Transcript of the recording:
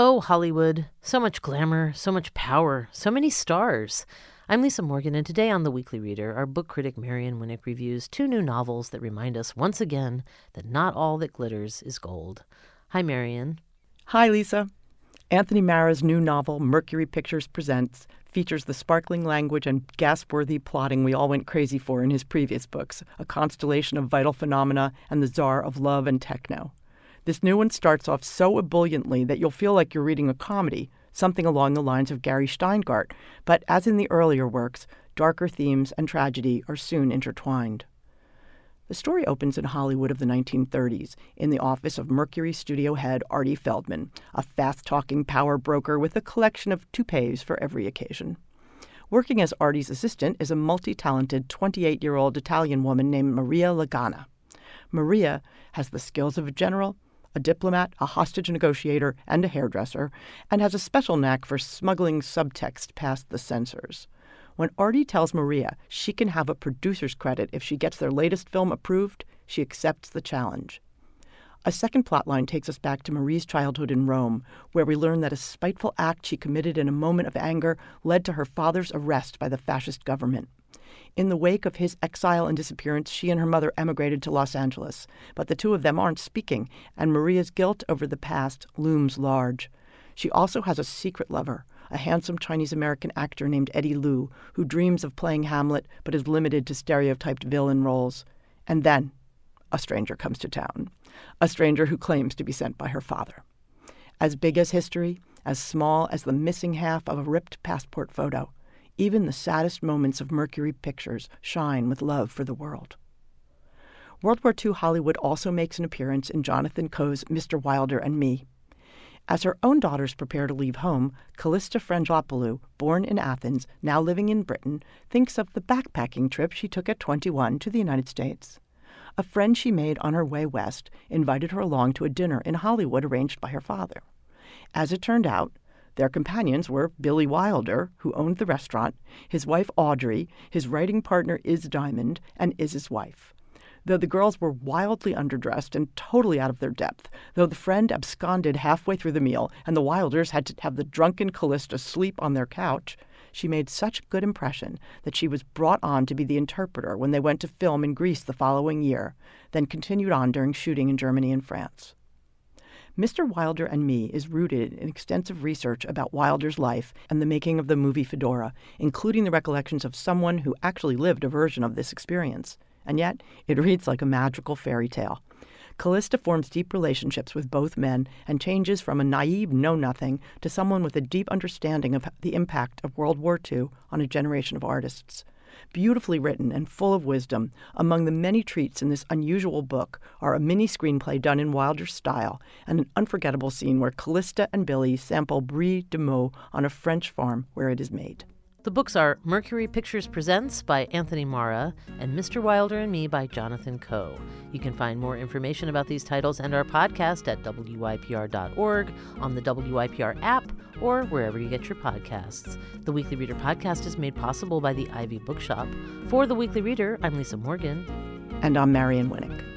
Oh, Hollywood. So much glamour, so much power, so many stars. I'm Lisa Morgan, and today on The Weekly Reader, our book critic Marion Winik reviews two new novels that remind us once again that not all that glitters is gold. Hi, Marion. Hi, Lisa. Anthony Marra's new novel, Mercury Pictures Presents, features the sparkling language and gasp worthy plotting we all went crazy for in his previous books, a constellation of vital phenomena and the tsar of love and techno. This new one starts off so ebulliently that you'll feel like you're reading a comedy, something along the lines of Gary Shteyngart, but as in the earlier works, darker themes and tragedy are soon intertwined. The story opens in Hollywood of the 1930s, in the office of Mercury studio head Artie Feldman, a fast talking power broker with a collection of toupees for every occasion. Working as Artie's assistant is a multi talented 28 year old Italian woman named Maria Lagana. Maria has the skills of a general a diplomat, a hostage negotiator, and a hairdresser, and has a special knack for smuggling subtext past the censors. When Artie tells Maria she can have a producer's credit if she gets their latest film approved, she accepts the challenge. A second plotline takes us back to Marie's childhood in Rome, where we learn that a spiteful act she committed in a moment of anger led to her father's arrest by the fascist government. In the wake of his exile and disappearance, she and her mother emigrated to Los Angeles. But the two of them aren't speaking, and Maria's guilt over the past looms large. She also has a secret lover, a handsome Chinese American actor named Eddie Liu, who dreams of playing Hamlet but is limited to stereotyped villain roles. And then, a stranger comes to town, a stranger who claims to be sent by her father. As big as history, as small as the missing half of a ripped passport photo, even the saddest moments of Mercury Pictures shine with love for the world. World War II Hollywood also makes an appearance in Jonathan Coe's Mr. Wilder and Me. As her own daughters prepare to leave home, Calista Frangopoulou, born in Athens, now living in Britain, thinks of the backpacking trip she took at 21 to the United States. A friend she made on her way west invited her along to a dinner in Hollywood arranged by her father. As it turned out, their companions were Billy Wilder, who owned the restaurant, his wife Audrey, his writing partner Iz Diamond, and Iz's wife. Though the girls were wildly underdressed and totally out of their depth, though the friend absconded halfway through the meal and the Wilders had to have the drunken Calista sleep on their couch, she made such a good impression that she was brought on to be the interpreter when they went to film in Greece the following year, then continued on during shooting in Germany and France. Mr. Wilder and Me is rooted in extensive research about Wilder's life and the making of the movie Fedora, including the recollections of someone who actually lived a version of this experience. And yet, it reads like a magical fairy tale. Calista forms deep relationships with both men and changes from a naive know nothing to someone with a deep understanding of the impact of World War II on a generation of artists. Beautifully written and full of wisdom, among the many treats in this unusual book are a mini screenplay done in Wilder's style and an unforgettable scene where Calista and Billy sample Brie de Meaux on a French farm where it is made. The books are Mercury Pictures Presents by Anthony Marra and Mr. Wilder and Me by Jonathan Coe. You can find more information about these titles and our podcast at WYPR.org, on the WYPR app, or wherever you get your podcasts. The Weekly Reader podcast is made possible by the Ivy Bookshop. For The Weekly Reader, I'm Lisa Morgan. And I'm Marion Winik.